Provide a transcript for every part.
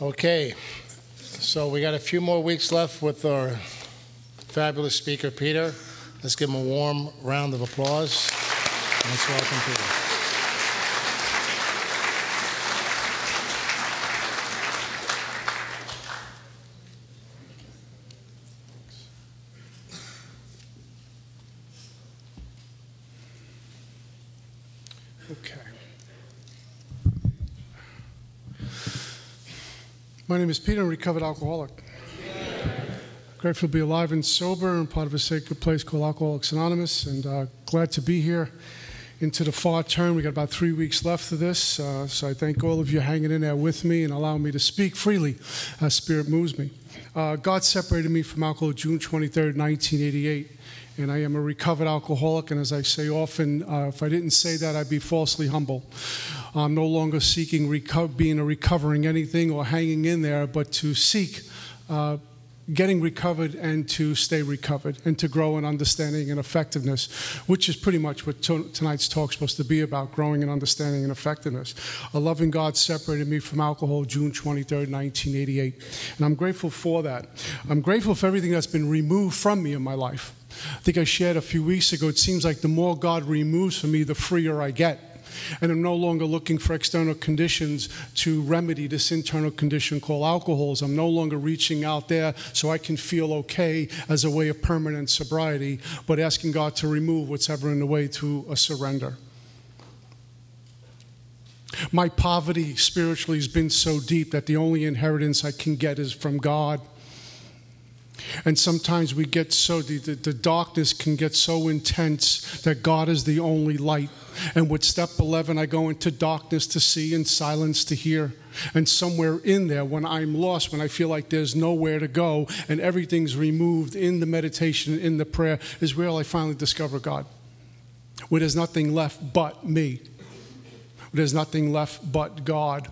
Okay, so we got a few more weeks left with our fabulous speaker, Peter. Let's give him a warm round of applause. Let's welcome Peter. My name is Peter, I'm a recovered alcoholic. Grateful to be alive and sober and part of a sacred place called Alcoholics Anonymous, and uh, glad to be here into the far term. We got about three weeks left of this, uh, so I thank all of you hanging in there with me and allowing me to speak freely as Spirit moves me. Uh, God separated me from alcohol June 23rd, 1988 and I am a recovered alcoholic. And as I say often, uh, if I didn't say that, I'd be falsely humble. I'm no longer seeking reco- being a recovering anything or hanging in there, but to seek uh, getting recovered and to stay recovered and to grow in understanding and effectiveness, which is pretty much what to- tonight's talk is supposed to be about growing in understanding and effectiveness. A loving God separated me from alcohol June 23rd, 1988. And I'm grateful for that. I'm grateful for everything that's been removed from me in my life. I think I shared a few weeks ago, it seems like the more God removes from me, the freer I get. And I'm no longer looking for external conditions to remedy this internal condition called alcoholism. I'm no longer reaching out there so I can feel okay as a way of permanent sobriety, but asking God to remove what's ever in the way to a surrender. My poverty spiritually has been so deep that the only inheritance I can get is from God. And sometimes we get so, the, the, the, darkness can get so intense that God is the only light. And with step 11, I go into darkness to see and silence to hear. And somewhere in there, when I'm lost, when I feel like there's nowhere to go and everything's removed in the meditation, in the prayer, is where I finally discover God. Where there's nothing left but me, where there's nothing left but God.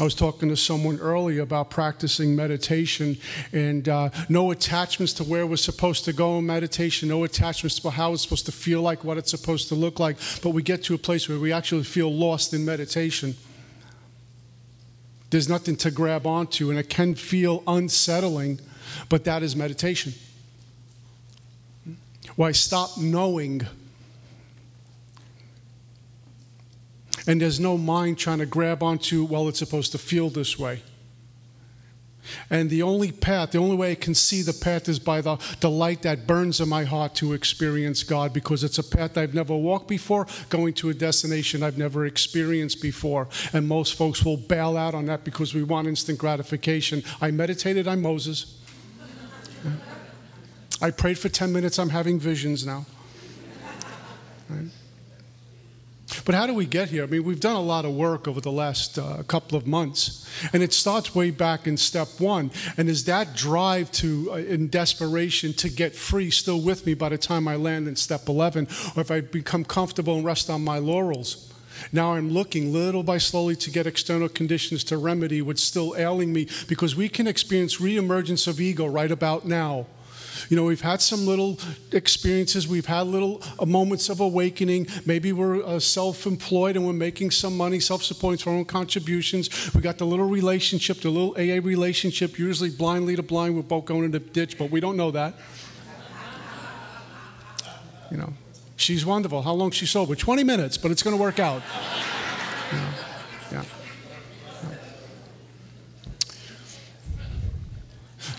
I was talking to someone earlier about practicing meditation and uh, no attachments to where we're supposed to go in meditation, no attachments to how it's supposed to feel like, what it's supposed to look like. But we get to a place where we actually feel lost in meditation. There's nothing to grab onto, and it can feel unsettling, but that is meditation. Why stop knowing And there's no mind trying to grab onto, well, it's supposed to feel this way. And the only path, the only way I can see the path is by the, the light that burns in my heart to experience God because it's a path I've never walked before, going to a destination I've never experienced before. And most folks will bail out on that because we want instant gratification. I meditated on Moses. I prayed for 10 minutes, I'm having visions now. Right? But how do we get here? I mean, we've done a lot of work over the last uh, couple of months, and it starts way back in step one. And is that drive to, uh, in desperation, to get free still with me by the time I land in step 11? Or if I become comfortable and rest on my laurels? Now I'm looking little by slowly to get external conditions to remedy what's still ailing me because we can experience reemergence of ego right about now. You know, we've had some little experiences, we've had little uh, moments of awakening. Maybe we're uh, self employed and we're making some money, self supporting through our own contributions. We got the little relationship, the little AA relationship, usually blindly to blind. We're both going in the ditch, but we don't know that. You know, she's wonderful. How long she's sober? 20 minutes, but it's going to work out. You know,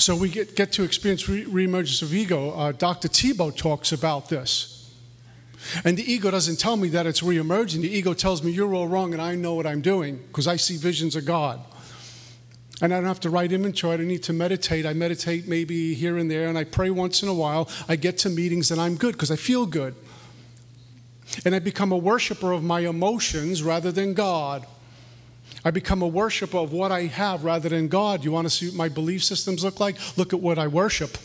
So we get, get to experience re- reemergence of ego. Uh, Dr. Tiebout talks about this. And the ego doesn't tell me that it's reemerging. The ego tells me you're all wrong and I know what I'm doing because I see visions of God. And I don't have to write inventory. I don't need to meditate. I meditate maybe here and there and I pray once in a while. I get to meetings and I'm good because I feel good. And I become a worshiper of my emotions rather than God. I become a worshiper of what I have rather than God. You want to see what my belief systems look like? Look at what I worship.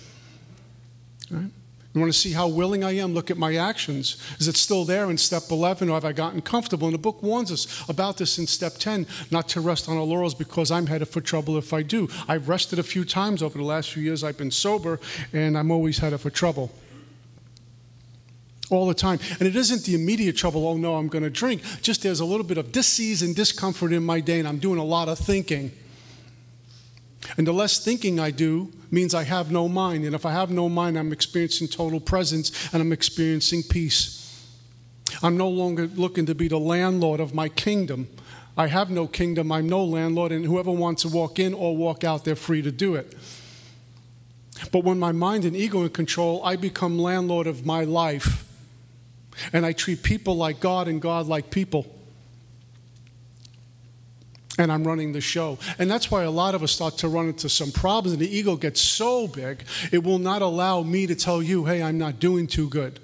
Right? You want to see how willing I am? Look at my actions. Is it still there in step 11 or have I gotten comfortable? And the book warns us about this in step 10 not to rest on our laurels because I'm headed for trouble if I do. I've rested a few times over the last few years. I've been sober and I'm always headed for trouble all the time. And it isn't the immediate trouble, oh no, I'm going to drink. Just there's a little bit of disease and discomfort in my day, and I'm doing a lot of thinking. And the less thinking I do means I have no mind. And if I have no mind, I'm experiencing total presence and I'm experiencing peace. I'm no longer looking to be the landlord of my kingdom. I have no kingdom, I'm no landlord, and whoever wants to walk in or walk out, they're free to do it. But when my mind and ego in control, I become landlord of my life. And I treat people like God and God like people. And I'm running the show. And that's why a lot of us start to run into some problems, and the ego gets so big, it will not allow me to tell you, hey, I'm not doing too good.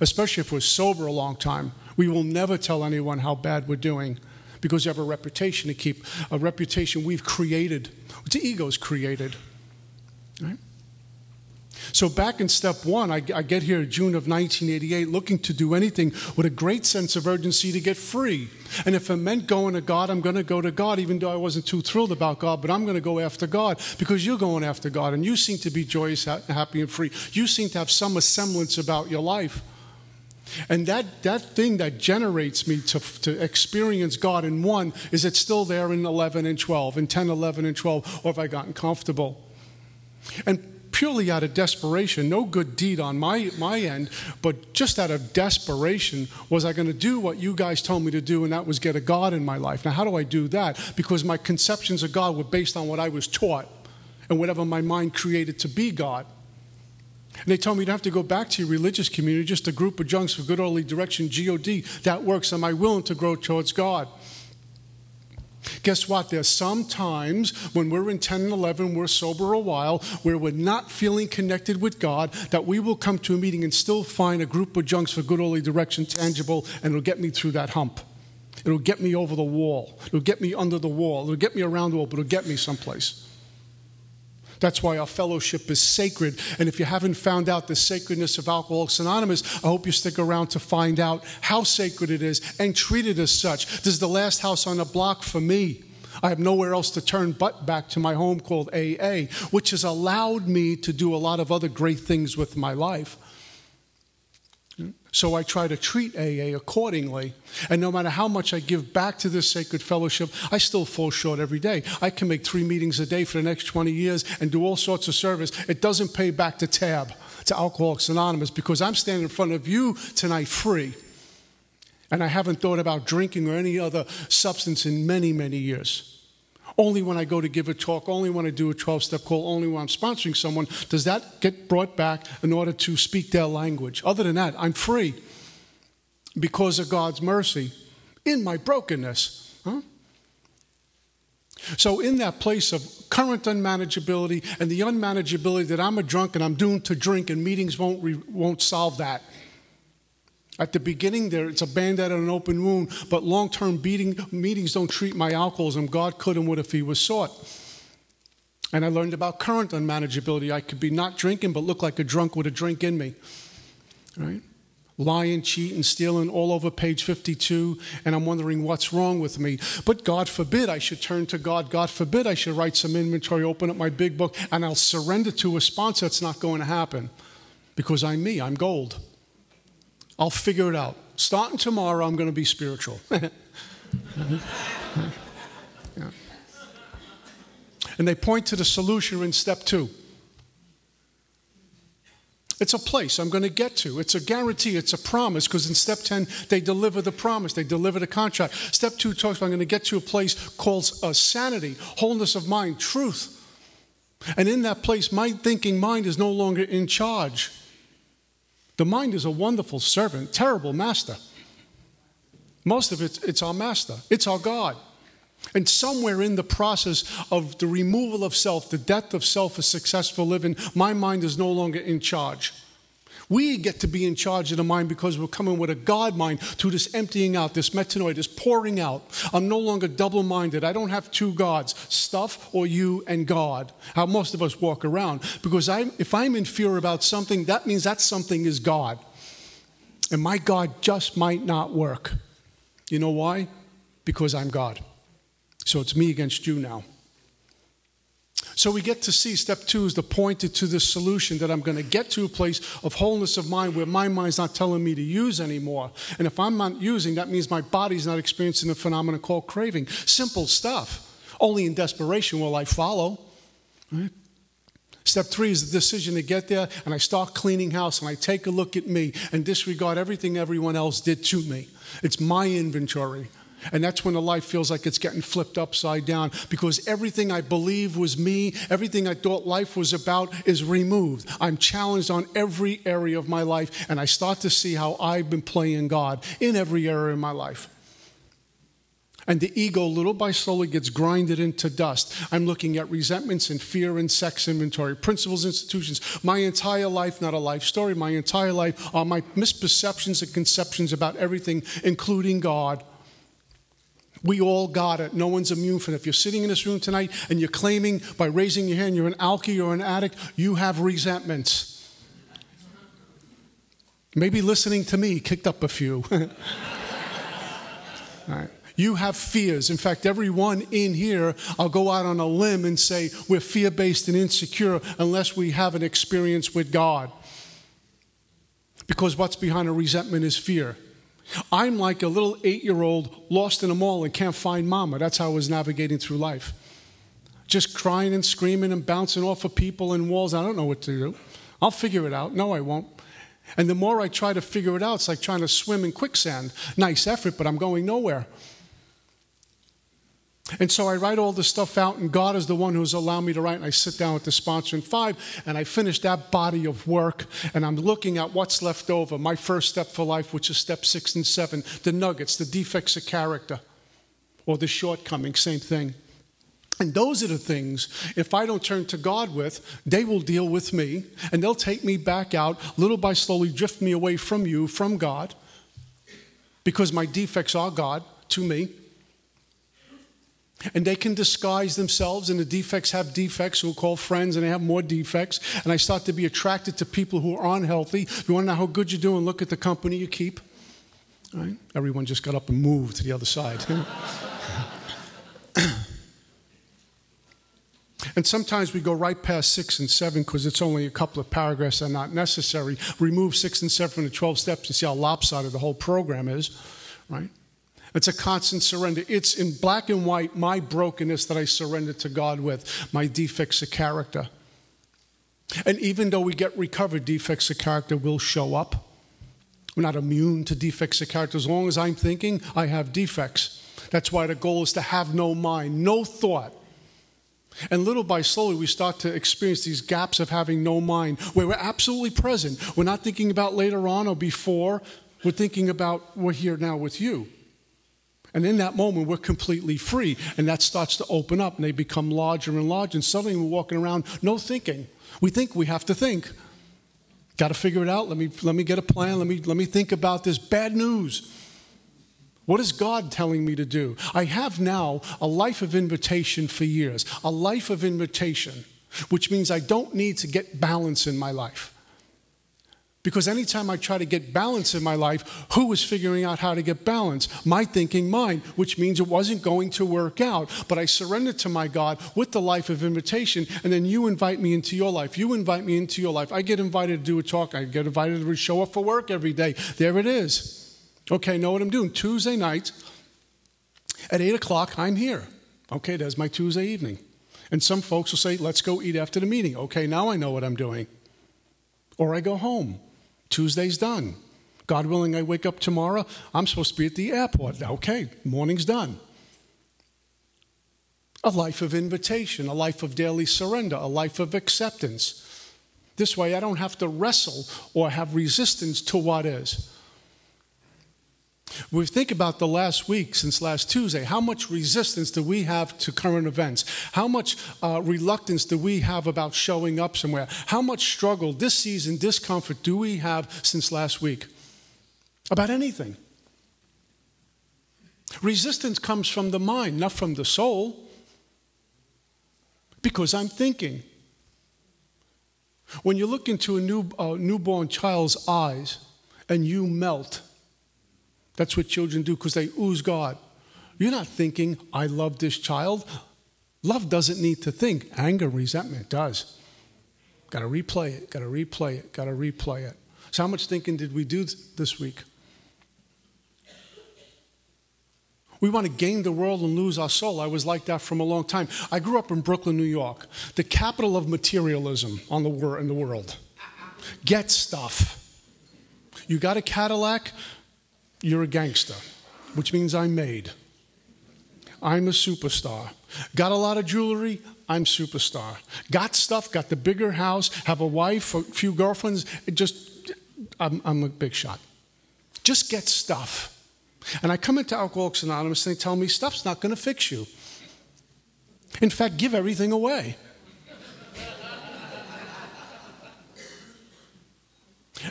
Especially if we're sober a long time. We will never tell anyone how bad we're doing because you have a reputation to keep, a reputation we've created, the ego's created. Right? So, back in step one, I, I, get here in June of 1988 looking to do anything with a great sense of urgency to get free. And if it meant going to God, I'm going to go to God, even though I wasn't too thrilled about God, but I'm going to go after God because you're going after God and you seem to be joyous, happy, and free. You seem to have some semblance about your life. And that, that thing that generates me to, to experience God in one, is it still there in 11 and 12, in 10, 11, and 12, or have I gotten comfortable? And purely out of desperation, no good deed on my, my end, but just out of desperation, was I going to do what you guys told me to do, and that was get a God in my life. Now, how do I do that? Because my conceptions of God were based on what I was taught and whatever my mind created to be God. And they told me you don't have to go back to your religious community, just a group of junks for good orderly direction, GOD. That works. Am I willing to grow towards God? Guess what? There's some times when we're in 10 and 11, we're sober a while, where we're not feeling connected with God, that we will come to a meeting and still find a group of junks for good early direction tangible, and it'll get me through that hump. It'll get me over the wall. It'll get me under the wall. It'll get me around the wall, but it'll get me someplace. That's why our fellowship is sacred. And if you haven't found out the sacredness of Alcoholics Anonymous, I hope you stick around to find out how sacred it is and treat it as such. This is the last house on the block for me. I have nowhere else to turn but back to my home called AA, which has allowed me to do a lot of other great things with my life. So I try to treat AA accordingly. And no matter how much I give back to this sacred fellowship, I still fall short every day. I can make three meetings a day for the next 20 years and do all sorts of service. It doesn't pay back to TAB, to Alcoholics Anonymous, because I'm standing in front of you tonight free. And I haven't thought about drinking or any other substance in many, many years. Only when I go to give a talk, only when I do a 12 step call, only when I'm sponsoring someone does that get brought back in order to speak their language. Other than that, I'm free because of God's mercy in my brokenness. Huh? So, in that place of current unmanageability and the unmanageability that I'm a drunk and I'm doomed to drink and meetings won't, re- won't solve that. At the beginning, there it's a band-aid on an open wound, but long-term meetings don't treat my alcoholism. God could and would if He was sought. And I learned about current unmanageability. I could be not drinking, but look like a drunk with a drink in me. Right? Lying, cheating, stealing, all over page 52, and I'm wondering what's wrong with me. But God forbid I should turn to God. God forbid I should write some inventory, open up my big book, and I'll surrender to a sponsor. It's not going to happen because I'm me, I'm gold. I'll figure it out. Starting tomorrow, I'm going to be spiritual. yeah. And they point to the solution in step two. It's a place I'm going to get to. It's a guarantee. It's a promise because in step 10, they deliver the promise, they deliver the contract. Step 2 talks about I'm going to get to a place called uh, sanity, wholeness of mind, truth. And in that place, my thinking mind is no longer in charge. The mind is a wonderful servant, terrible master. Most of it, it's our master, it's our God. And somewhere in the process of the removal of self, the death of self a successful living, my mind is no longer in charge. We get to be in charge of the mind because we're coming with a God mind through this emptying out, this metanoia, this pouring out. I'm no longer double minded. I don't have two gods, stuff or you and God, how most of us walk around. Because I'm, if I'm in fear about something, that means that something is God. And my God just might not work. You know why? Because I'm God. So it's me against you now. So we get to see step two is the pointed to the solution that I'm going to get to a place of wholeness of mind where my mind's not telling me to use anymore. And if I'm not using, that means my body's not experiencing the phenomenon called craving. Simple stuff. Only in desperation will I follow. Right? Step three is the decision to get there, and I start cleaning house, and I take a look at me and disregard everything everyone else did to me. It's my inventory. And that's when the life feels like it's getting flipped upside down because everything I believe was me, everything I thought life was about is removed. I'm challenged on every area of my life, and I start to see how I've been playing God in every area of my life. And the ego, little by slowly, gets grinded into dust. I'm looking at resentments and fear and sex inventory, principles, institutions. My entire life, not a life story, my entire life are my misperceptions and conceptions about everything, including God. We all got it. No one's immune from it. If you're sitting in this room tonight and you're claiming by raising your hand you're an alkie or an addict, you have resentments. Maybe listening to me kicked up a few. You have fears. In fact, everyone in here, I'll go out on a limb and say we're fear based and insecure unless we have an experience with God. Because what's behind a resentment is fear. I'm like a little eight year old lost in a mall and can't find mama. That's how I was navigating through life. Just crying and screaming and bouncing off of people and walls. I don't know what to do. I'll figure it out. No, I won't. And the more I try to figure it out, it's like trying to swim in quicksand. Nice effort, but I'm going nowhere. And so I write all this stuff out, and God is the one who's allowed me to write. And I sit down with the sponsor in five, and I finish that body of work, and I'm looking at what's left over. My first step for life, which is step six and seven, the nuggets, the defects of character, or the shortcomings, same thing. And those are the things, if I don't turn to God with, they will deal with me, and they'll take me back out, little by slowly drift me away from you, from God, because my defects are God to me. And they can disguise themselves, and the defects have defects are called friends, and they have more defects. And I start to be attracted to people who are unhealthy. You want to know how good you're doing? Look at the company you keep. Right? Everyone just got up and moved to the other side. and sometimes we go right past six and seven because it's only a couple of paragraphs that are not necessary. Remove six and seven from the 12 steps and see how lopsided the whole program is, right? It's a constant surrender. It's in black and white my brokenness that I surrender to God with, my defects of character. And even though we get recovered, defects of character will show up. We're not immune to defects of character. As long as I'm thinking, I have defects. That's why the goal is to have no mind, no thought. And little by slowly, we start to experience these gaps of having no mind, where we're absolutely present. We're not thinking about later on or before. We're thinking about we're here now with you. And in that moment, we're completely free. And that starts to open up, and they become larger and larger. And suddenly, we're walking around, no thinking. We think we have to think. Got to figure it out. Let me, let me get a plan. Let me, let me think about this. Bad news. What is God telling me to do? I have now a life of invitation for years, a life of invitation, which means I don't need to get balance in my life. Because anytime I try to get balance in my life, who was figuring out how to get balance? My thinking mind, which means it wasn't going to work out. But I surrendered to my God with the life of invitation, and then you invite me into your life. You invite me into your life. I get invited to do a talk. I get invited to show up for work every day. There it is. Okay, know what I'm doing. Tuesday night at 8 o'clock, I'm here. Okay, there's my Tuesday evening. And some folks will say, let's go eat after the meeting. Okay, now I know what I'm doing. Or I go home. Tuesday's done. God willing, I wake up tomorrow. I'm supposed to be at the airport. Okay, morning's done. A life of invitation, a life of daily surrender, a life of acceptance. This way, I don't have to wrestle or have resistance to what is. We think about the last week since last Tuesday. How much resistance do we have to current events? How much uh, reluctance do we have about showing up somewhere? How much struggle, this season, discomfort do we have since last week? About anything. Resistance comes from the mind, not from the soul. Because I'm thinking. When you look into a new, uh, newborn child's eyes and you melt, that's what children do because they ooze God. You're not thinking, I love this child. Love doesn't need to think, anger, resentment does. Got to replay it, got to replay it, got to replay it. So, how much thinking did we do this week? We want to gain the world and lose our soul. I was like that from a long time. I grew up in Brooklyn, New York, the capital of materialism on the wor- in the world. Get stuff. You got a Cadillac, you're a gangster, which means I'm made. I'm a superstar. Got a lot of jewelry, I'm superstar. Got stuff, got the bigger house, have a wife, a few girlfriends, just I'm, I'm a big shot. Just get stuff. And I come into Alcoholics Anonymous and they tell me stuff's not going to fix you. In fact, give everything away.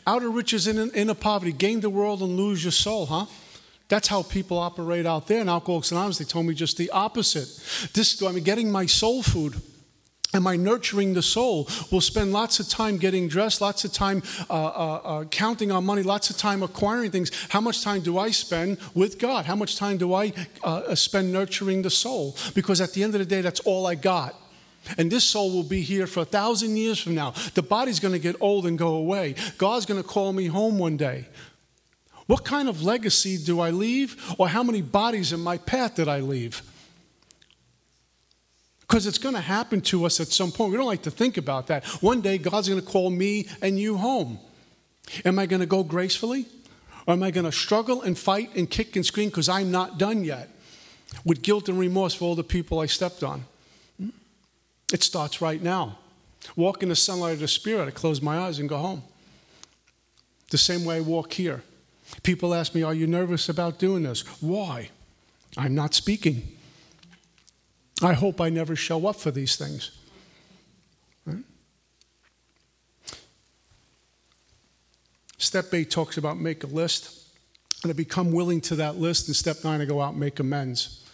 Outer riches in inner poverty, gain the world and lose your soul, huh? That's how people operate out there. In Alcoholics Anonymous, they told me just the opposite. This, I mean, getting my soul food. Am I nurturing the soul? We'll spend lots of time getting dressed, lots of time uh, uh, uh, counting our money, lots of time acquiring things. How much time do I spend with God? How much time do I uh, spend nurturing the soul? Because at the end of the day, that's all I got. And this soul will be here for a thousand years from now. The body's going to get old and go away. God's going to call me home one day. What kind of legacy do I leave? Or how many bodies in my path did I leave? Because it's going to happen to us at some point. We don't like to think about that. One day, God's going to call me and you home. Am I going to go gracefully? Or am I going to struggle and fight and kick and scream because I'm not done yet with guilt and remorse for all the people I stepped on? It starts right now. Walk in the sunlight of the Spirit. I close my eyes and go home. The same way I walk here. People ask me, Are you nervous about doing this? Why? I'm not speaking. I hope I never show up for these things. Right? Step eight talks about make a list. And I become willing to that list. And step nine, I go out and make amends.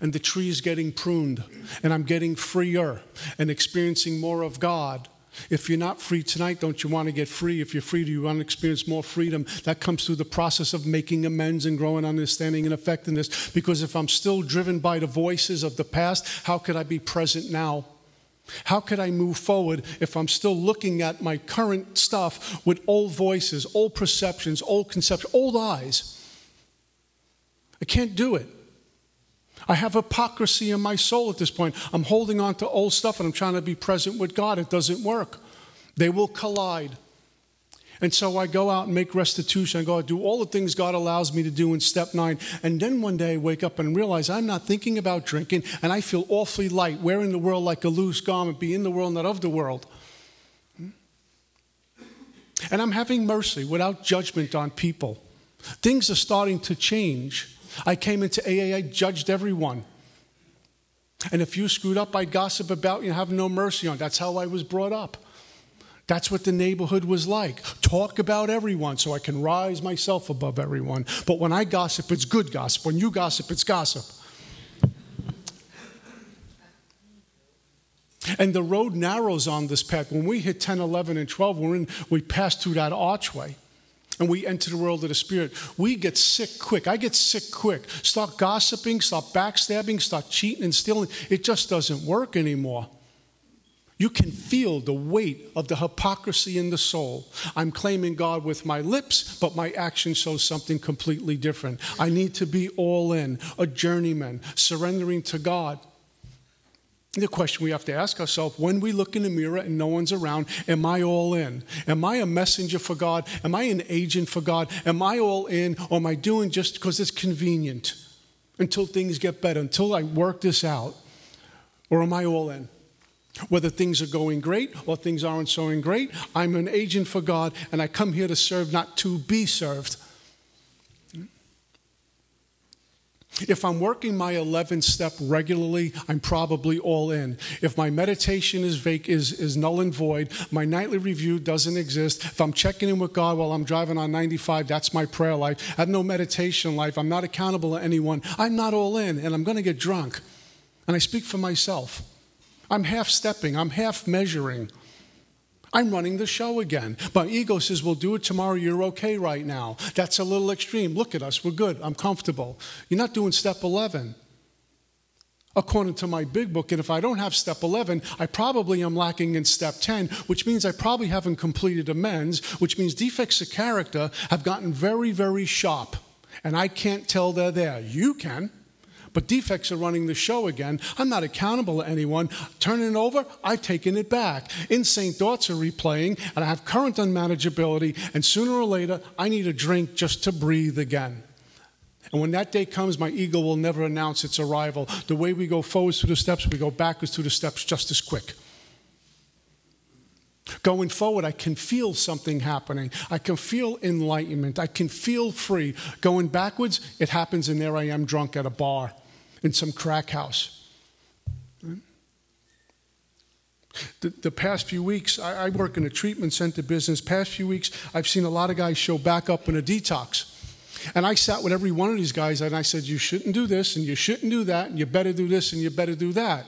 And the tree is getting pruned, and I'm getting freer and experiencing more of God if you're not free tonight, don't you want to get free? If you're free, do you want to experience more freedom? That comes through the process of making amends and growing understanding and effectiveness. Because if I'm still driven by the voices of the past, how could I be present now? How could I move forward if I'm still looking at my current stuff with old voices, old perceptions, old conceptions, old eyes? I can't do it. I have hypocrisy in my soul at this point. I'm holding on to old stuff and I'm trying to be present with God. It doesn't work. They will collide. And so I go out and make restitution. I go out, do all the things God allows me to do in step nine. And then one day I wake up and realize I'm not thinking about drinking and I feel awfully light, wearing the world like a loose garment, be in the world, not of the world. And I'm having mercy without judgment on people. Things are starting to change. I came into AA, I judged everyone. And if you screwed up, I'd gossip about you, have no mercy on. That's how I was brought up. That's what the neighborhood was like. Talk about everyone so I can rise myself above everyone. But when I gossip, it's good gossip. When you gossip, it's gossip. And the road narrows on this path. When we hit 10, 11, and 12, we're in, we pass through that archway and we enter the world of the Spirit, we get sick quick. I get sick quick. Start gossiping, start backstabbing, start cheating and stealing. It just doesn't work anymore. You can feel the weight of the hypocrisy in the soul. I'm claiming God with my lips, but my action shows something completely different. I need to be all in, a journeyman, surrendering to God the question we have to ask ourselves when we look in the mirror and no one's around, am I all in? Am I a messenger for God? Am I an agent for God? Am I all in? Or am I doing just because it's convenient until things get better, until I work this out? Or am I all in? Whether things are going great or things aren't going great, I'm an agent for God and I come here to serve, not to be served. If I'm working my 11th step regularly, I'm probably all in. If my meditation is, vac- is, is null and void, my nightly review doesn't exist. If I'm checking in with God while I'm driving on 95, that's my prayer life. I have no meditation life. I'm not accountable to anyone. I'm not all in, and I'm going to get drunk. And I speak for myself. I'm half stepping, I'm half measuring. I'm running the show again. My ego says, We'll do it tomorrow. You're okay right now. That's a little extreme. Look at us. We're good. I'm comfortable. You're not doing step 11. According to my big book, and if I don't have step 11, I probably am lacking in step 10, which means I probably haven't completed amends, which means defects of character have gotten very, very sharp. And I can't tell they're there. You can. But defects are running the show again. I'm not accountable to anyone. Turning it over, I've taken it back. Insane thoughts are replaying, and I have current unmanageability, and sooner or later, I need a drink just to breathe again. And when that day comes, my ego will never announce its arrival. The way we go forwards through the steps, we go backwards through the steps just as quick. Going forward, I can feel something happening. I can feel enlightenment. I can feel free. Going backwards, it happens, and there I am drunk at a bar in some crack house. The, the past few weeks, I, I work in a treatment center business. Past few weeks, I've seen a lot of guys show back up in a detox. And I sat with every one of these guys and I said, You shouldn't do this, and you shouldn't do that, and you better do this, and you better do that.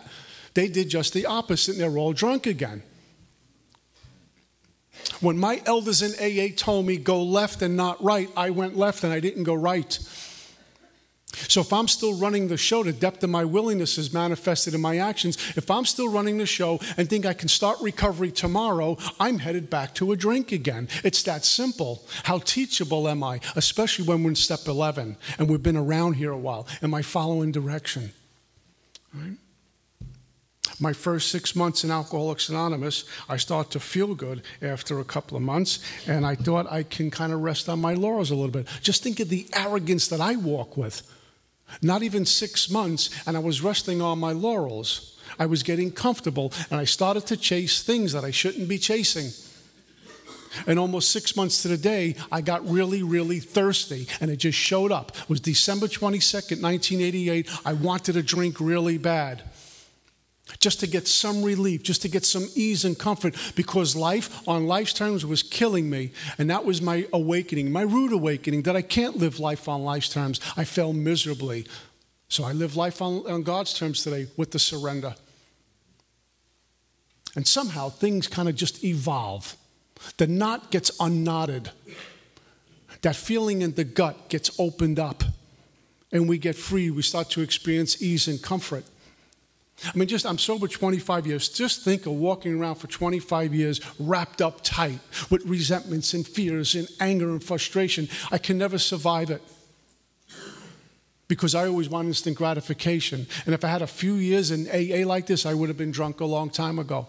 They did just the opposite, and they're all drunk again. When my elders in AA told me go left and not right, I went left and I didn't go right. So if I'm still running the show, the depth of my willingness is manifested in my actions. If I'm still running the show and think I can start recovery tomorrow, I'm headed back to a drink again. It's that simple. How teachable am I, especially when we're in step 11 and we've been around here a while? Am I following direction? Right? My first six months in Alcoholics Anonymous, I start to feel good after a couple of months, and I thought I can kind of rest on my laurels a little bit. Just think of the arrogance that I walk with. Not even six months, and I was resting on my laurels. I was getting comfortable, and I started to chase things that I shouldn't be chasing. And almost six months to the day, I got really, really thirsty, and it just showed up. It was December 22nd, 1988. I wanted a drink really bad just to get some relief, just to get some ease and comfort, because life on life's terms was killing me. And that was my awakening, my rude awakening that I can't live life on life's terms. I fell miserably. So I live life on, on God's terms today with the surrender. And somehow things kind of just evolve. The knot gets unknotted, that feeling in the gut gets opened up, and we get free. We start to experience ease and comfort. I mean, just I'm sober 25 years. Just think of walking around for 25 years wrapped up tight with resentments and fears and anger and frustration. I can never survive it because I always want instant gratification. And if I had a few years in AA like this, I would have been drunk a long time ago.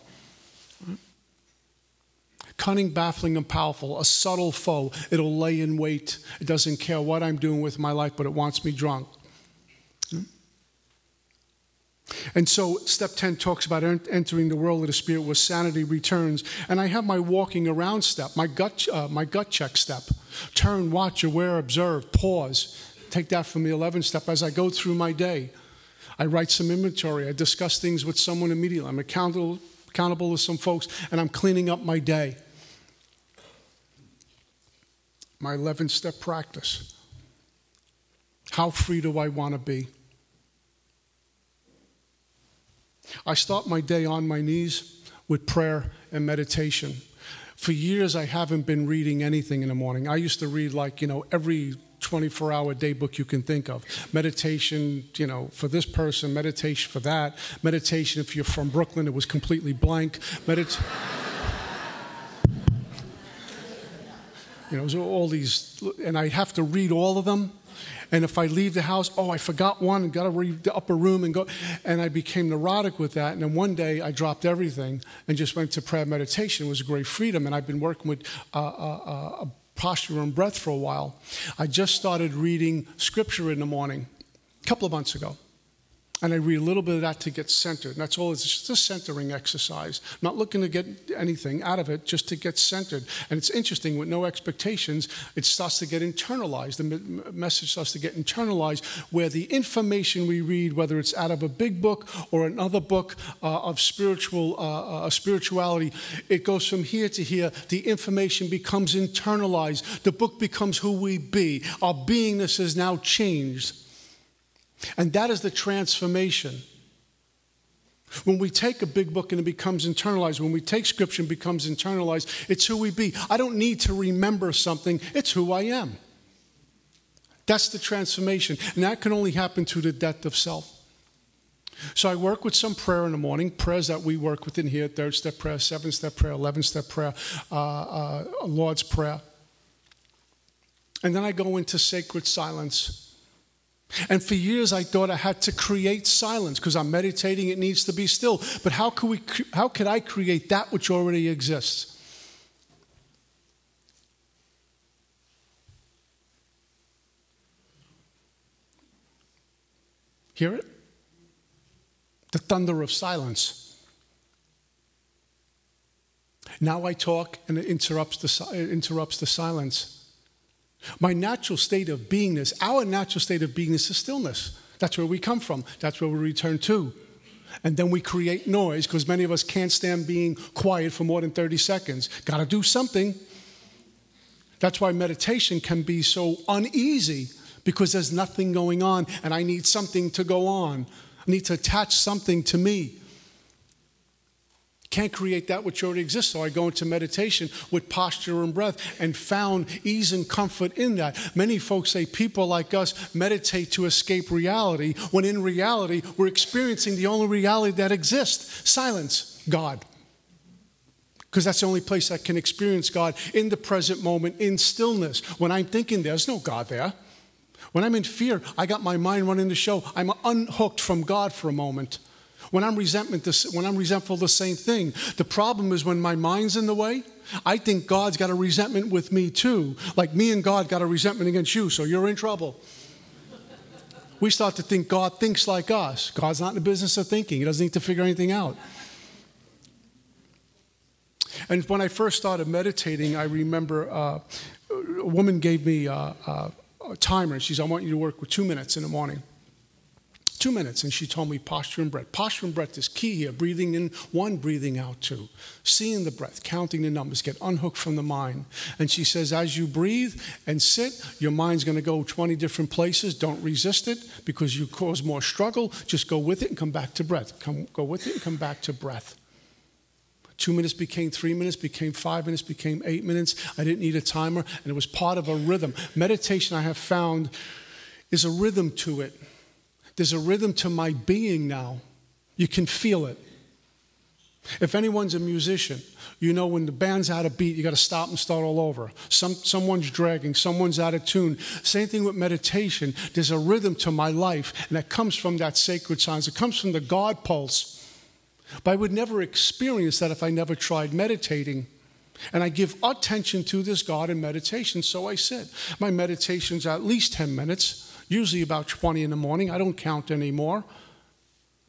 Cunning, baffling, and powerful, a subtle foe. It'll lay in wait. It doesn't care what I'm doing with my life, but it wants me drunk. And so, step 10 talks about entering the world of the spirit where sanity returns. And I have my walking around step, my gut, uh, my gut check step. Turn, watch, aware, observe, pause. Take that from the 11th step as I go through my day. I write some inventory. I discuss things with someone immediately. I'm accountable, accountable to some folks, and I'm cleaning up my day. My 11 step practice. How free do I want to be? I start my day on my knees with prayer and meditation. For years, I haven't been reading anything in the morning. I used to read, like, you know, every 24 hour day book you can think of. Meditation, you know, for this person, meditation for that. Meditation, if you're from Brooklyn, it was completely blank. Medit- you know, all these, and I have to read all of them and if I leave the house, oh, I forgot one and got to read the upper room and go. And I became neurotic with that. And then one day I dropped everything and just went to prayer meditation. It was a great freedom. And I've been working with uh, uh, uh, posture and breath for a while. I just started reading scripture in the morning a couple of months ago. And I read a little bit of that to get centered. And that's all. It's just a centering exercise. I'm not looking to get anything out of it, just to get centered. And it's interesting, with no expectations, it starts to get internalized. The message starts to get internalized, where the information we read, whether it's out of a big book or another book uh, of spiritual uh, uh, spirituality, it goes from here to here. The information becomes internalized. The book becomes who we be. Our beingness is now changed and that is the transformation. When we take a big book and it becomes internalized, when we take scripture and becomes internalized, it's who we be. I don't need to remember something, it's who I am. That's the transformation. And that can only happen through the death of self. So I work with some prayer in the morning, prayers that we work with in here third step prayer, seven step prayer, 11 step prayer, uh, uh, Lord's Prayer. And then I go into sacred silence And for years, I thought I had to create silence because I'm meditating, it needs to be still. But how could, we, how could I create that which already exists? Hear it? The thunder of silence. Now I talk and it interrupts the, it interrupts the silence. My natural state of beingness, our natural state of beingness is stillness. That's where we come from. That's where we return to. And then we create noise because many of us can't stand being quiet for more than 30 seconds. Got to do something. That's why meditation can be so uneasy because there's nothing going on and I need something to go on. I need to attach something to me. Can't create that which already exists. So I go into meditation with posture and breath and found ease and comfort in that. Many folks say people like us meditate to escape reality, when in reality, we're experiencing the only reality that exists silence, God. Because that's the only place I can experience God in the present moment, in stillness. When I'm thinking there's no God there. When I'm in fear, I got my mind running the show. I'm unhooked from God for a moment. When I'm resentment, when I'm resentful, the same thing. The problem is when my mind's in the way. I think God's got a resentment with me too. Like me and God got a resentment against you, so you're in trouble. We start to think God thinks like us. God's not in the business of thinking. He doesn't need to figure anything out. And when I first started meditating, I remember uh, a woman gave me uh, uh, a timer. She said, I want you to work with two minutes in the morning. Two minutes. And she told me posture and breath. Posture and breath is key here. Breathing in one, breathing out two. Seeing the breath, counting the numbers, get unhooked from the mind. And she says, as you breathe and sit, your mind's going to go 20 different places. Don't resist it because you cause more struggle. Just go with it and come back to breath. Come, go with it and come back to breath. Two minutes became three minutes, became five minutes, became eight minutes. I didn't need a timer, and it was part of a rhythm. Meditation, I have found, is a rhythm to it. There's a rhythm to my being now. You can feel it. If anyone's a musician, you know when the band's out of beat, you got to stop and start all over. Some, someone's dragging, someone's out of tune. Same thing with meditation. There's a rhythm to my life, and that comes from that sacred silence. It comes from the God pulse. But I would never experience that if I never tried meditating. And I give attention to this God in meditation, so I sit. My meditation's at least 10 minutes, usually about 20 in the morning. I don't count anymore.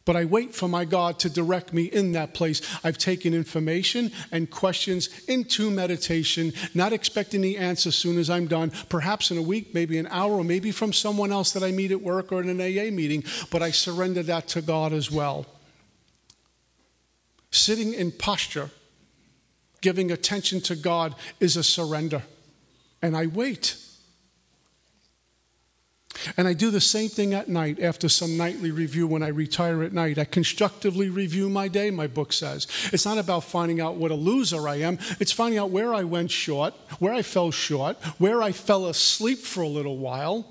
But I wait for my God to direct me in that place. I've taken information and questions into meditation, not expecting the answer as soon as I'm done, perhaps in a week, maybe an hour, or maybe from someone else that I meet at work or in an AA meeting. But I surrender that to God as well sitting in posture, giving attention to God, is a surrender. And I wait. And I do the same thing at night after some nightly review when I retire at night. I constructively review my day, my book says. It's not about finding out what a loser I am, it's finding out where I went short, where I fell short, where I fell asleep for a little while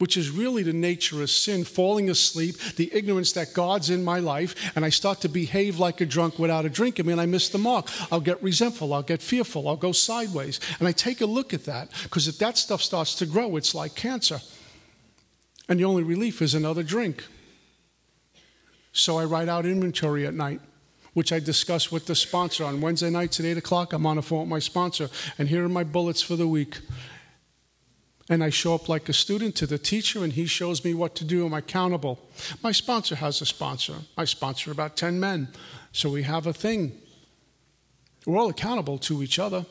which is really the nature of sin, falling asleep, the ignorance that God's in my life, and I start to behave like a drunk without a drink. I mean, I miss the mark. I'll get resentful, I'll get fearful, I'll go sideways. And I take a look at that, because if that stuff starts to grow, it's like cancer. And the only relief is another drink. So I write out inventory at night which I discuss with the sponsor. On Wednesday nights at 8 o'clock, I'm on the phone with my sponsor, and here are my bullets for the week and I show up like a student to the teacher, and he shows me what to do. I'm accountable. My sponsor has a sponsor. I sponsor about 10 men. So we have a thing. We're all accountable to each other.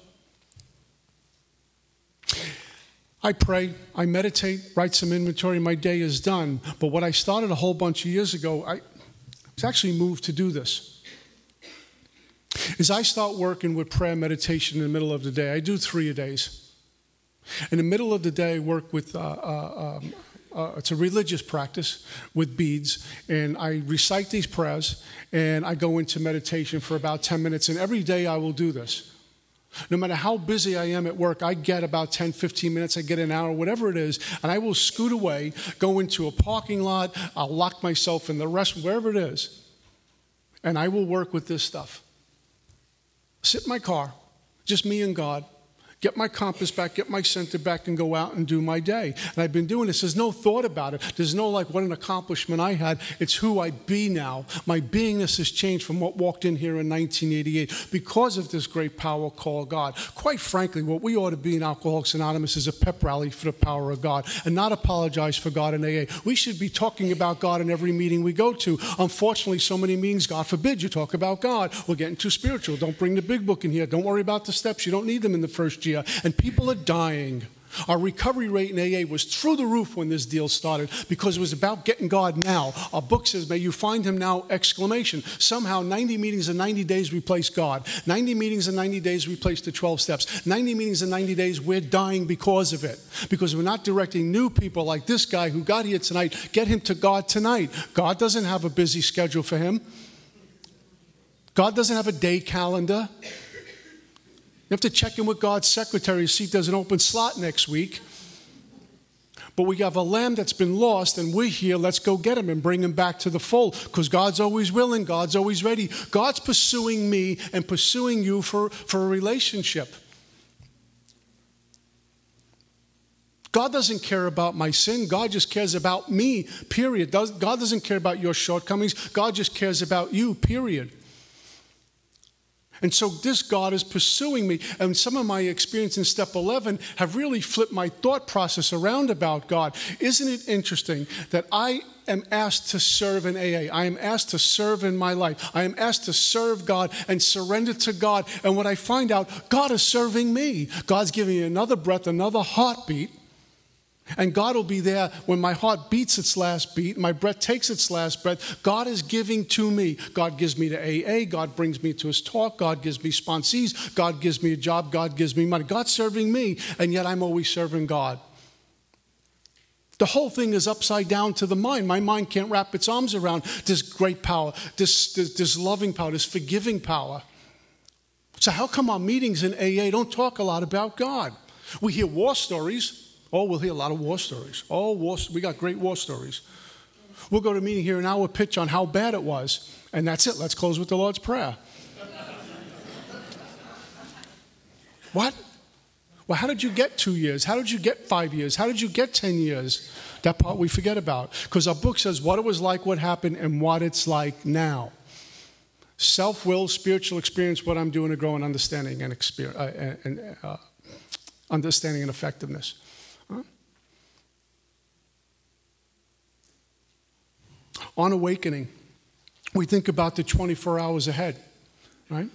I pray, I meditate, write some inventory, my day is done. But what I started a whole bunch of years ago, I was actually moved to do this. Is I start working with prayer meditation in the middle of the day. I do three a days. In the middle of the day, I work with, uh, uh, um, uh, it's a religious practice with beads, and I recite these prayers, and I go into meditation for about 10 minutes, and every day I will do this. No matter how busy I am at work, I get about 10, 15 minutes, I get an hour, whatever it is, and I will scoot away, go into a parking lot, I'll lock myself in the rest, wherever it is, and I will work with this stuff. Sit in my car, just me and God, get my compass back, get my center back, and go out and do my day. And I've been doing this. There's no thought about it. There's no like what an accomplishment I had. It's who I be now. My beingness has changed from what walked in here in 1988 because of this great power called God. Quite frankly, what we ought to be in Alcoholics Anonymous is a pep rally for the power of God and not apologize for God in AA. We should be talking about God in every meeting we go to. Unfortunately, so many meetings, God forbid, you talk about God. We're getting too spiritual. Don't bring the big book in here. Don't worry about the steps. You don't need them in the first year. And people are dying. Our recovery rate in AA was through the roof when this deal started because it was about getting God now. Our book says, May you find him now! Exclamation. Somehow, 90 meetings in 90 days replace God. 90 meetings in 90 days replace the 12 steps. 90 meetings in 90 days, we're dying because of it. Because we're not directing new people like this guy who got here tonight, get him to God tonight. God doesn't have a busy schedule for him, God doesn't have a day calendar. You have to check in with God's secretary to see if there's an open slot next week. But we have a lamb that's been lost, and we're here. Let's go get him and bring him back to the fold because God's always willing, God's always ready. God's pursuing me and pursuing you for, for a relationship. God doesn't care about my sin. God just cares about me, period. God doesn't care about your shortcomings. God just cares about you, period. And so this God is pursuing me. And some of my experience in step 11 have really flipped my thought process around about God. Isn't it interesting that I am asked to serve in AA? I am asked to serve in my life. I am asked to serve God and surrender to God. And what I find out, God is serving me. God's giving me another breath, another heartbeat. And God will be there when my heart beats its last beat, my breath takes its last breath. God is giving to me. God gives me to AA. God brings me to his talk. God gives me sponsees. God gives me a job. God gives me money. God's serving me, and yet I'm always serving God. The whole thing is upside down to the mind. My mind can't wrap its arms around this great power, this, this, this loving power, this forgiving power. So, how come our meetings in AA don't talk a lot about God? We hear war stories. Oh, we'll hear a lot of war stories. Oh, war, we got great war stories. We'll go to a meeting here an hour pitch on how bad it was, and that's it. Let's close with the Lord's Prayer. what? Well, how did you get two years? How did you get five years? How did you get 10 years? That part we forget about. Because our book says what it was like, what happened, and what it's like now. Self will, spiritual experience, what I'm doing to grow in understanding and, experience, uh, and uh, understanding and effectiveness. On awakening, we think about the 24 hours ahead, right?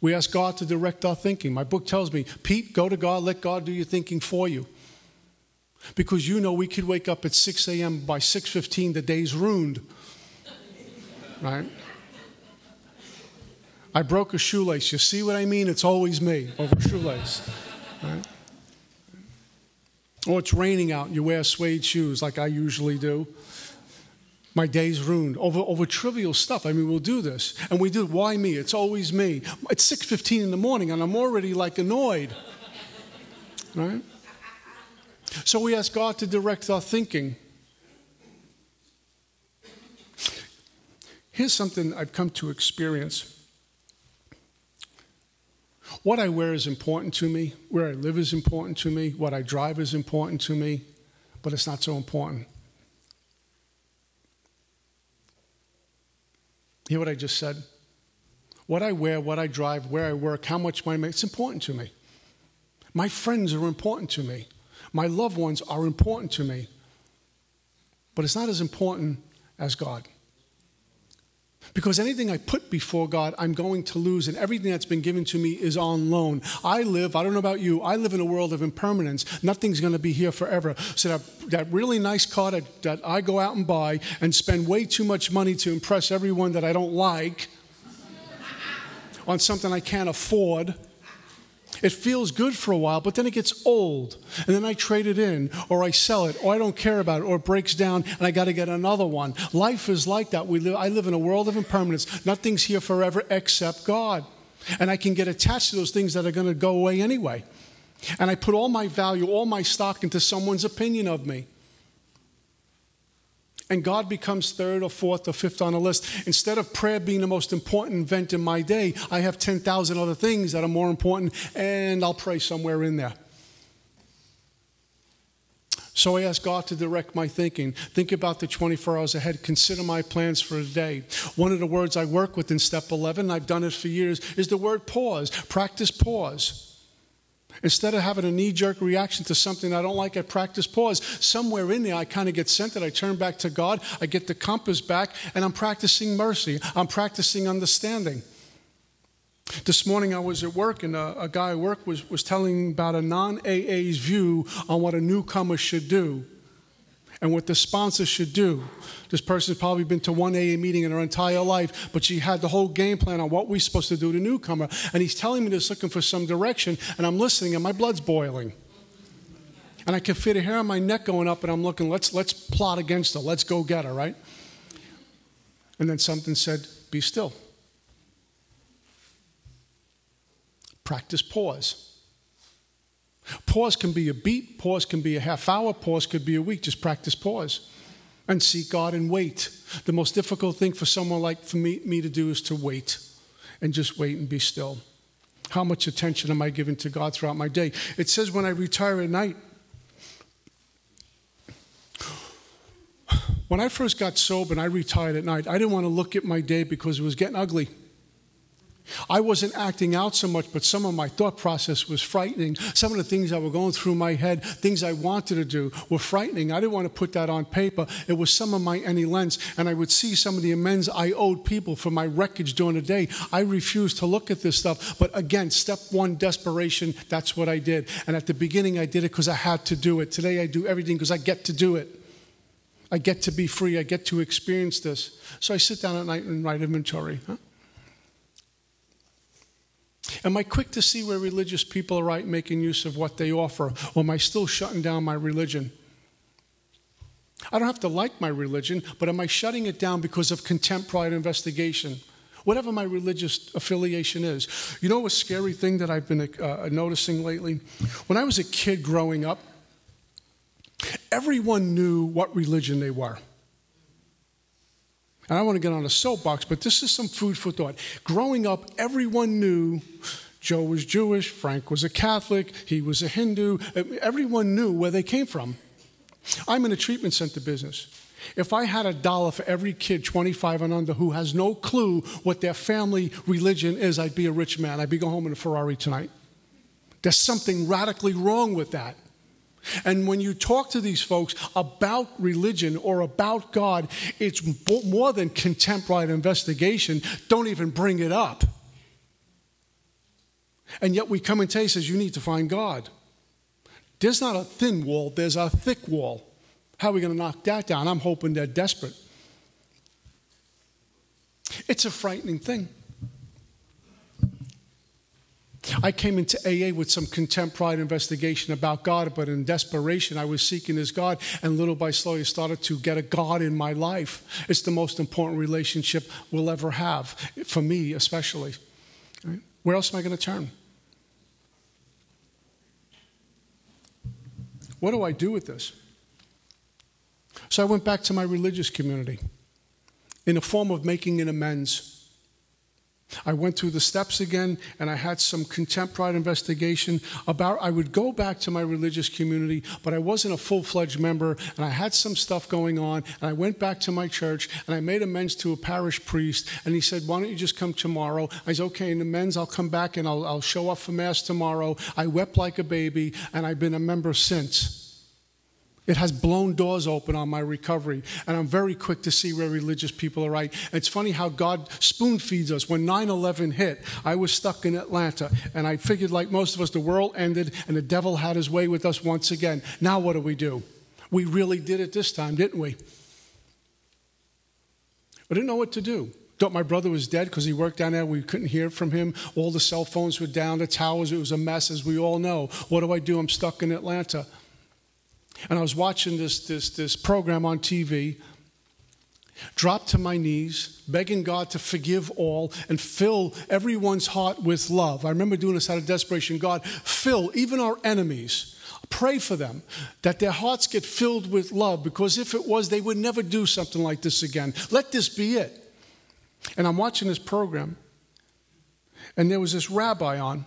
We ask God to direct our thinking. My book tells me, Pete, go to God, let God do your thinking for you. Because you know we could wake up at 6 a.m. by 6:15, the day's ruined. Right? I broke a shoelace. You see what I mean? It's always me over shoelace. Right? Or it's raining out and you wear suede shoes like I usually do my day's ruined over, over trivial stuff. I mean, we'll do this. And we do, why me? It's always me. It's 6.15 in the morning and I'm already like annoyed. Right? So we ask God to direct our thinking. Here's something I've come to experience. What I wear is important to me. Where I live is important to me. What I drive is important to me. But it's not so important Hear what I just said? What I wear, what I drive, where I work, how much money I make, it's important to me. My friends are important to me. My loved ones are important to me. But it's not as important as God. Because anything I put before God, I'm going to lose, and everything that's been given to me is on loan. I live, I don't know about you, I live in a world of impermanence. Nothing's going to be here forever. So that, that really nice car that, that I go out and buy and spend way too much money to impress everyone that I don't like on something I can't afford it feels good for a while, but then it gets old. And then I trade it in, or I sell it, or I don't care about it, or it breaks down, and I got to get another one. Life is like that. We live, I live in a world of impermanence. Nothing's here forever except God. And I can get attached to those things that are going to go away anyway. And I put all my value, all my stock into someone's opinion of me. And God becomes third or fourth or fifth on the list. Instead of prayer being the most important event in my day, I have 10,000 other things that are more important, and I'll pray somewhere in there. So I ask God to direct my thinking. Think about the 24 hours ahead. Consider my plans for the day. One of the words I work with in step 11, I've done it for years, is the word pause. Practice pause. Instead of having a knee jerk reaction to something I don't like, I practice pause. Somewhere in there, I kind of get centered. I turn back to God. I get the compass back, and I'm practicing mercy. I'm practicing understanding. This morning I was at work and a, a guy at work was, was telling about a non AA's view on what a newcomer should do and what the sponsor should do. This person's probably been to one AA meeting in her entire life, but she had the whole game plan on what we're supposed to do to newcomer. And he's telling me this looking for some direction, and I'm listening, and my blood's boiling. And I can feel the hair on my neck going up, and I'm looking, let's, let's plot against her. Let's go get her, right? And then something said, be still. Practice pause. Pause can be a beat, pause can be a half hour, pause could be a week. Just practice pause and seek God and wait. The most difficult thing for someone like for me, me to do is to wait and just wait and be still. How much attention am I giving to God throughout my day? It says when I retire at night, when I first got sober and I retired at night, I didn't want to look at my day because it was getting ugly. I wasn't acting out so much, but some of my thought process was frightening. Some of the things that were going through my head, things I wanted to do, were frightening. I didn't want to put that on paper. It was some of my any lens, and I would see some of the amends I owed people for my wreckage during the day. I refused to look at this stuff. But again, step one, desperation, that's what I did. And at the beginning, I did it because I had to do it. Today, I do everything because I get to do it. I get to be free. I get to experience this. So I sit down at night and write inventory. Huh? Am I quick to see where religious people are right making use of what they offer, or am I still shutting down my religion? I don't have to like my religion, but am I shutting it down because of contempt, pride, investigation? Whatever my religious affiliation is. You know a scary thing that I've been uh, noticing lately? When I was a kid growing up, everyone knew what religion they were. I want to get on a soapbox, but this is some food for thought. Growing up, everyone knew Joe was Jewish, Frank was a Catholic, he was a Hindu. Everyone knew where they came from. I'm in a treatment center business. If I had a dollar for every kid 25 and under who has no clue what their family religion is, I'd be a rich man. I'd be going home in a Ferrari tonight. There's something radically wrong with that. And when you talk to these folks about religion or about God, it's more than contempt right investigation. Don't even bring it up. And yet we come and tell you, says, you need to find God. There's not a thin wall, there's a thick wall. How are we going to knock that down? I'm hoping they're desperate. It's a frightening thing. I came into AA with some contempt, pride, investigation about God, but in desperation, I was seeking His God, and little by slow, I started to get a God in my life. It's the most important relationship we'll ever have, for me especially. Right? Where else am I going to turn? What do I do with this? So I went back to my religious community in the form of making an amends. I went through the steps again and I had some contempt pride investigation about I would go back to my religious community, but I wasn't a full fledged member and I had some stuff going on. And I went back to my church and I made amends to a parish priest. And he said, Why don't you just come tomorrow? I said, Okay, in amends, I'll come back and I'll, I'll show up for Mass tomorrow. I wept like a baby and I've been a member since. It has blown doors open on my recovery, and I'm very quick to see where religious people are right. It's funny how God spoon feeds us. When 9 11 hit, I was stuck in Atlanta, and I figured, like most of us, the world ended and the devil had his way with us once again. Now, what do we do? We really did it this time, didn't we? I didn't know what to do. Thought my brother was dead because he worked down there. We couldn't hear from him. All the cell phones were down, the towers, it was a mess, as we all know. What do I do? I'm stuck in Atlanta. And I was watching this, this, this program on TV, dropped to my knees, begging God to forgive all and fill everyone's heart with love. I remember doing this out of desperation God, fill even our enemies Pray for them that their hearts get filled with love because if it was, they would never do something like this again. Let this be it. And I'm watching this program, and there was this rabbi on.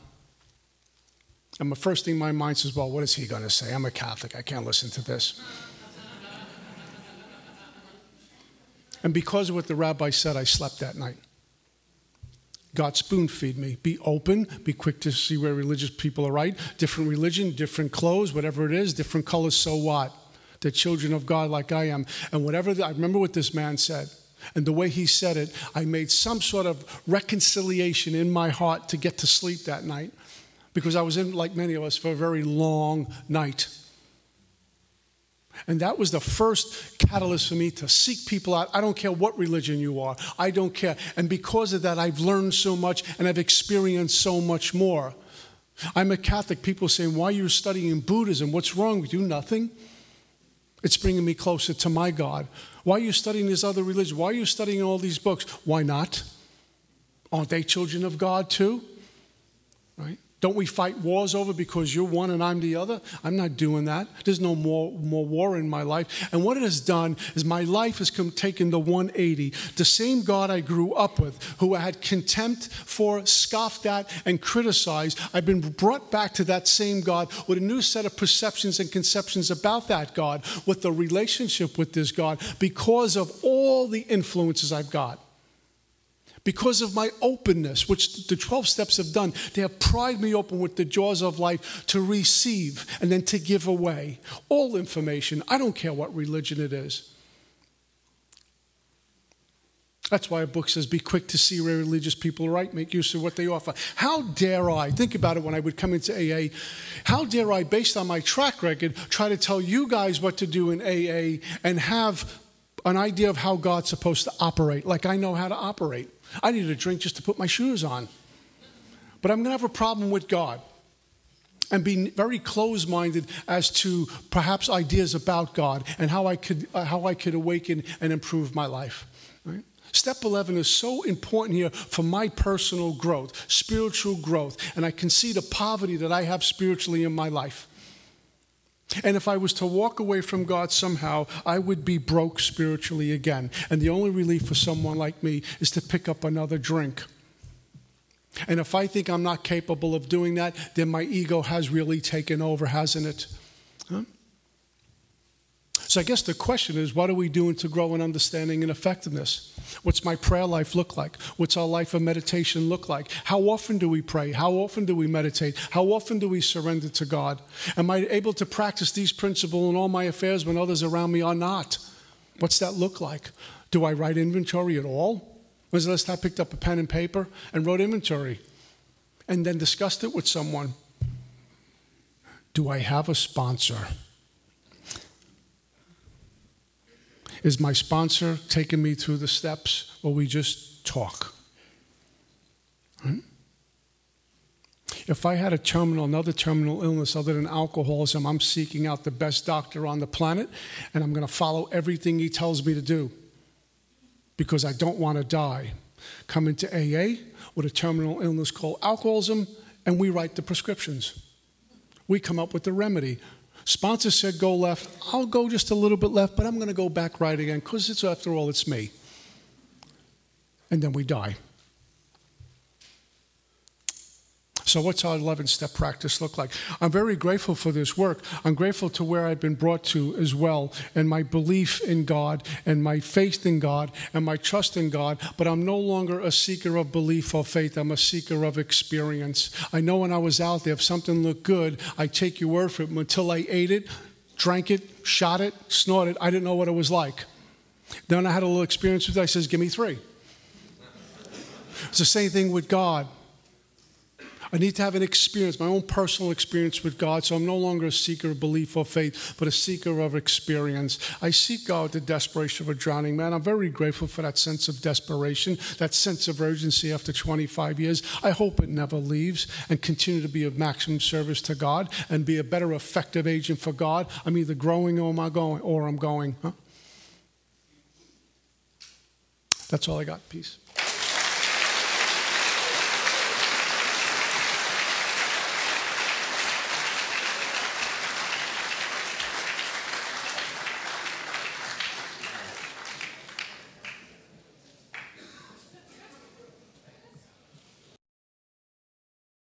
And the first thing in my mind says, Well, what is he going to say? I'm a Catholic. I can't listen to this. and because of what the rabbi said, I slept that night. God spoon feed me. Be open, be quick to see where religious people are right. Different religion, different clothes, whatever it is, different colors, so what? They're children of God like I am. And whatever, the, I remember what this man said. And the way he said it, I made some sort of reconciliation in my heart to get to sleep that night because I was in, like many of us, for a very long night. And that was the first catalyst for me to seek people out. I don't care what religion you are, I don't care. And because of that, I've learned so much and I've experienced so much more. I'm a Catholic. People saying, Why are you studying Buddhism? What's wrong with you? Nothing. It's bringing me closer to my God. Why are you studying this other religion? Why are you studying all these books? Why not? Aren't they children of God too? Right? Don't we fight wars over because you're one and I'm the other? I'm not doing that. There's no more, more war in my life. And what it has done is my life has come, taken the 180. The same God I grew up with, who I had contempt for, scoffed at, and criticized, I've been brought back to that same God with a new set of perceptions and conceptions about that God, with the relationship with this God, because of all the influences I've got because of my openness, which the 12 steps have done. They have pried me open with the jaws of life to receive and then to give away all information. I don't care what religion it is. That's why a book says, Be quick to see where religious people are right, make use of what they offer. How dare I, think about it when I would come into AA, how dare I, based on my track record, try to tell you guys what to do in AA and have an idea of how God's supposed to operate, like I know how to operate? I need a drink just to put my shoes on. But I'm going to have a problem with God and be very close minded as to perhaps ideas about God and how I could, uh, how I could awaken and improve my life. Step 11 is so important here for my personal growth, spiritual growth, and I can see the poverty that I have spiritually in my life. And if I was to walk away from God somehow, I would be broke spiritually again. And the only relief for someone like me is to pick up another drink. And if I think I'm not capable of doing that, then my ego has really taken over, hasn't it? Huh? So I guess the question is what are we doing to grow in understanding and effectiveness? What's my prayer life look like? What's our life of meditation look like? How often do we pray? How often do we meditate? How often do we surrender to God? Am I able to practice these principles in all my affairs when others around me are not? What's that look like? Do I write inventory at all? When's the last time I picked up a pen and paper and wrote inventory and then discussed it with someone? Do I have a sponsor? Is my sponsor taking me through the steps or we just talk? If I had a terminal, another terminal illness other than alcoholism, I'm seeking out the best doctor on the planet and I'm going to follow everything he tells me to do because I don't want to die. Come into AA with a terminal illness called alcoholism and we write the prescriptions. We come up with the remedy. Sponsor said go left. I'll go just a little bit left, but I'm going to go back right again because it's after all, it's me. And then we die. So, what's our 11 step practice look like? I'm very grateful for this work. I'm grateful to where I've been brought to as well, and my belief in God, and my faith in God, and my trust in God. But I'm no longer a seeker of belief or faith. I'm a seeker of experience. I know when I was out there, if something looked good, I take your word for it. Until I ate it, drank it, shot it, snorted, I didn't know what it was like. Then I had a little experience with it. I says, Give me three. It's the same thing with God. I need to have an experience, my own personal experience with God, so I'm no longer a seeker of belief or faith, but a seeker of experience. I seek God with the desperation of a drowning man. I'm very grateful for that sense of desperation, that sense of urgency after 25 years. I hope it never leaves and continue to be of maximum service to God and be a better effective agent for God. I'm either growing or I'm going, or I'm going. Huh? That's all I got. Peace.